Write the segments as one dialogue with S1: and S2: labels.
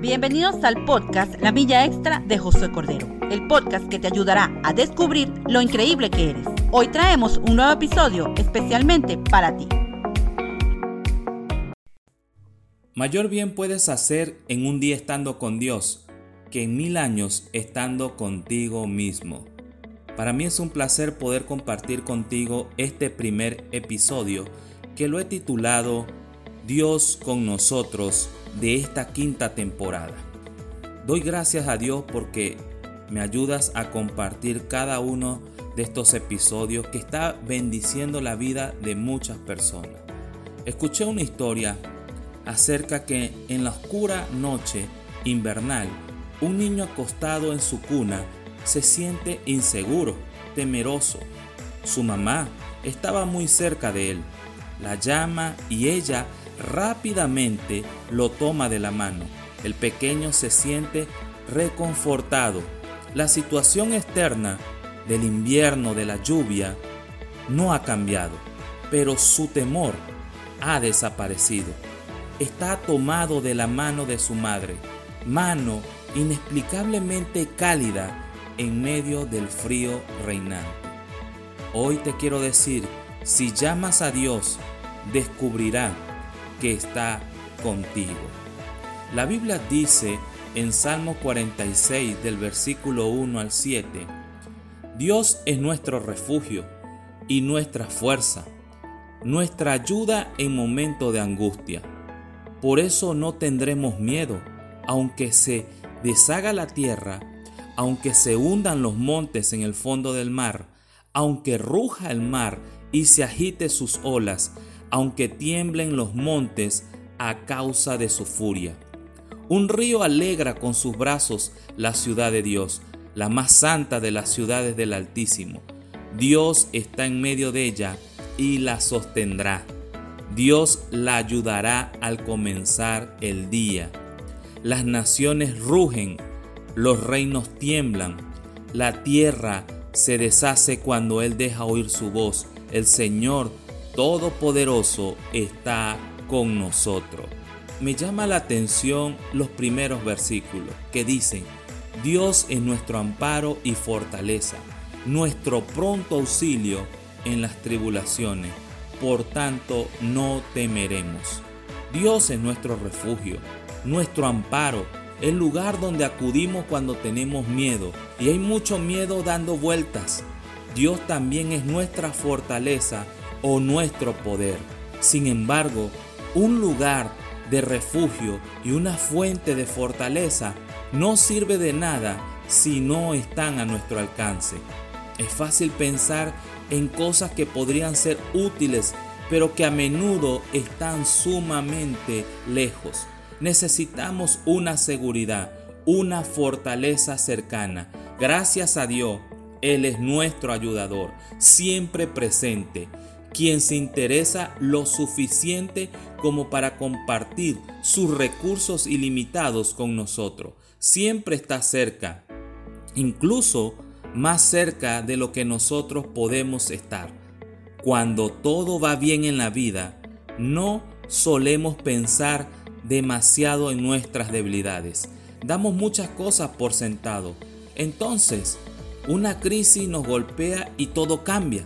S1: Bienvenidos al podcast La Milla Extra de Josué Cordero, el podcast que te ayudará a descubrir lo increíble que eres. Hoy traemos un nuevo episodio especialmente para ti.
S2: Mayor bien puedes hacer en un día estando con Dios que en mil años estando contigo mismo. Para mí es un placer poder compartir contigo este primer episodio que lo he titulado Dios con nosotros de esta quinta temporada. Doy gracias a Dios porque me ayudas a compartir cada uno de estos episodios que está bendiciendo la vida de muchas personas. Escuché una historia acerca que en la oscura noche invernal, un niño acostado en su cuna se siente inseguro, temeroso. Su mamá estaba muy cerca de él, la llama y ella rápidamente lo toma de la mano. El pequeño se siente reconfortado. La situación externa del invierno, de la lluvia, no ha cambiado, pero su temor ha desaparecido. Está tomado de la mano de su madre, mano inexplicablemente cálida en medio del frío reinante. Hoy te quiero decir, si llamas a Dios, descubrirá que está contigo. La Biblia dice en Salmo 46 del versículo 1 al 7, Dios es nuestro refugio y nuestra fuerza, nuestra ayuda en momento de angustia. Por eso no tendremos miedo, aunque se deshaga la tierra, aunque se hundan los montes en el fondo del mar, aunque ruja el mar y se agite sus olas, aunque tiemblen los montes a causa de su furia. Un río alegra con sus brazos la ciudad de Dios, la más santa de las ciudades del Altísimo. Dios está en medio de ella y la sostendrá. Dios la ayudará al comenzar el día. Las naciones rugen, los reinos tiemblan, la tierra se deshace cuando Él deja oír su voz. El Señor Todopoderoso está con nosotros. Me llama la atención los primeros versículos que dicen, Dios es nuestro amparo y fortaleza, nuestro pronto auxilio en las tribulaciones, por tanto no temeremos. Dios es nuestro refugio, nuestro amparo, el lugar donde acudimos cuando tenemos miedo y hay mucho miedo dando vueltas. Dios también es nuestra fortaleza o nuestro poder. Sin embargo, un lugar de refugio y una fuente de fortaleza no sirve de nada si no están a nuestro alcance. Es fácil pensar en cosas que podrían ser útiles, pero que a menudo están sumamente lejos. Necesitamos una seguridad, una fortaleza cercana. Gracias a Dios, Él es nuestro ayudador, siempre presente quien se interesa lo suficiente como para compartir sus recursos ilimitados con nosotros. Siempre está cerca, incluso más cerca de lo que nosotros podemos estar. Cuando todo va bien en la vida, no solemos pensar demasiado en nuestras debilidades. Damos muchas cosas por sentado. Entonces, una crisis nos golpea y todo cambia.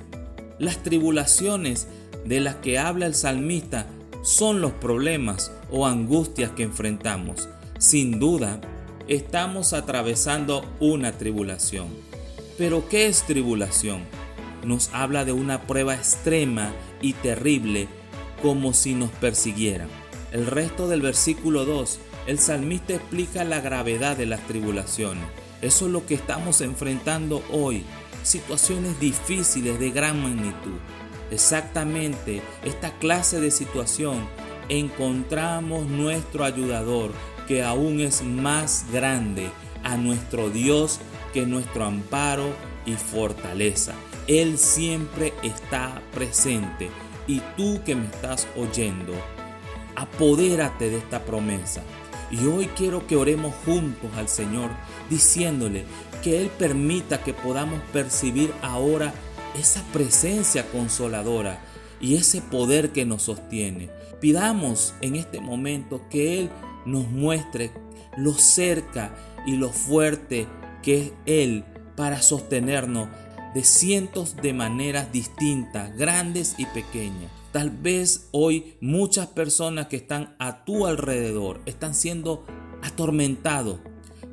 S2: Las tribulaciones de las que habla el salmista son los problemas o angustias que enfrentamos. Sin duda, estamos atravesando una tribulación. Pero ¿qué es tribulación? Nos habla de una prueba extrema y terrible como si nos persiguieran. El resto del versículo 2, el salmista explica la gravedad de las tribulaciones. Eso es lo que estamos enfrentando hoy situaciones difíciles de gran magnitud. Exactamente esta clase de situación encontramos nuestro ayudador que aún es más grande a nuestro Dios que nuestro amparo y fortaleza. Él siempre está presente y tú que me estás oyendo, apodérate de esta promesa. Y hoy quiero que oremos juntos al Señor diciéndole que Él permita que podamos percibir ahora esa presencia consoladora y ese poder que nos sostiene. Pidamos en este momento que Él nos muestre lo cerca y lo fuerte que es Él para sostenernos de cientos de maneras distintas, grandes y pequeñas. Tal vez hoy muchas personas que están a tu alrededor están siendo atormentados,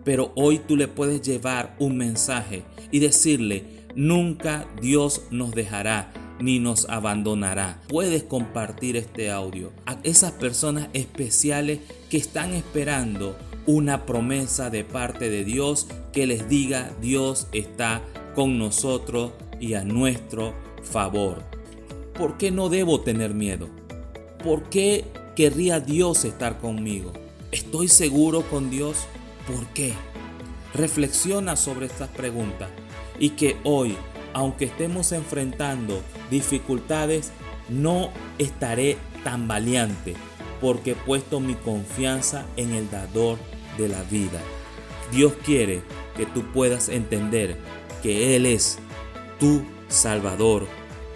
S2: pero hoy tú le puedes llevar un mensaje y decirle, nunca Dios nos dejará ni nos abandonará. Puedes compartir este audio a esas personas especiales que están esperando una promesa de parte de Dios que les diga Dios está con nosotros y a nuestro favor. ¿Por qué no debo tener miedo? ¿Por qué querría Dios estar conmigo? ¿Estoy seguro con Dios? ¿Por qué? Reflexiona sobre estas preguntas y que hoy, aunque estemos enfrentando dificultades, no estaré tan valiente porque he puesto mi confianza en el dador de la vida. Dios quiere que tú puedas entender que Él es tu Salvador,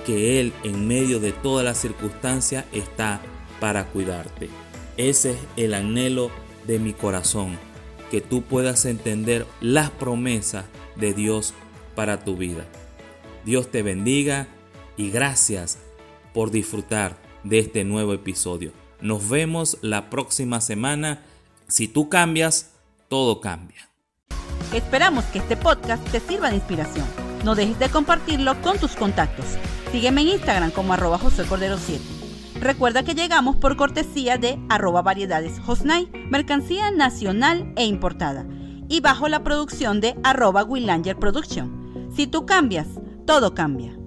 S2: que Él en medio de todas las circunstancias está para cuidarte. Ese es el anhelo de mi corazón, que tú puedas entender las promesas de Dios para tu vida. Dios te bendiga y gracias por disfrutar de este nuevo episodio. Nos vemos la próxima semana. Si tú cambias, todo cambia.
S1: Esperamos que este podcast te sirva de inspiración. No dejes de compartirlo con tus contactos. Sígueme en Instagram como arroba José Cordero 7. Recuerda que llegamos por cortesía de arroba variedades Hosnay, mercancía nacional e importada, y bajo la producción de arroba Willanger Production. Si tú cambias, todo cambia.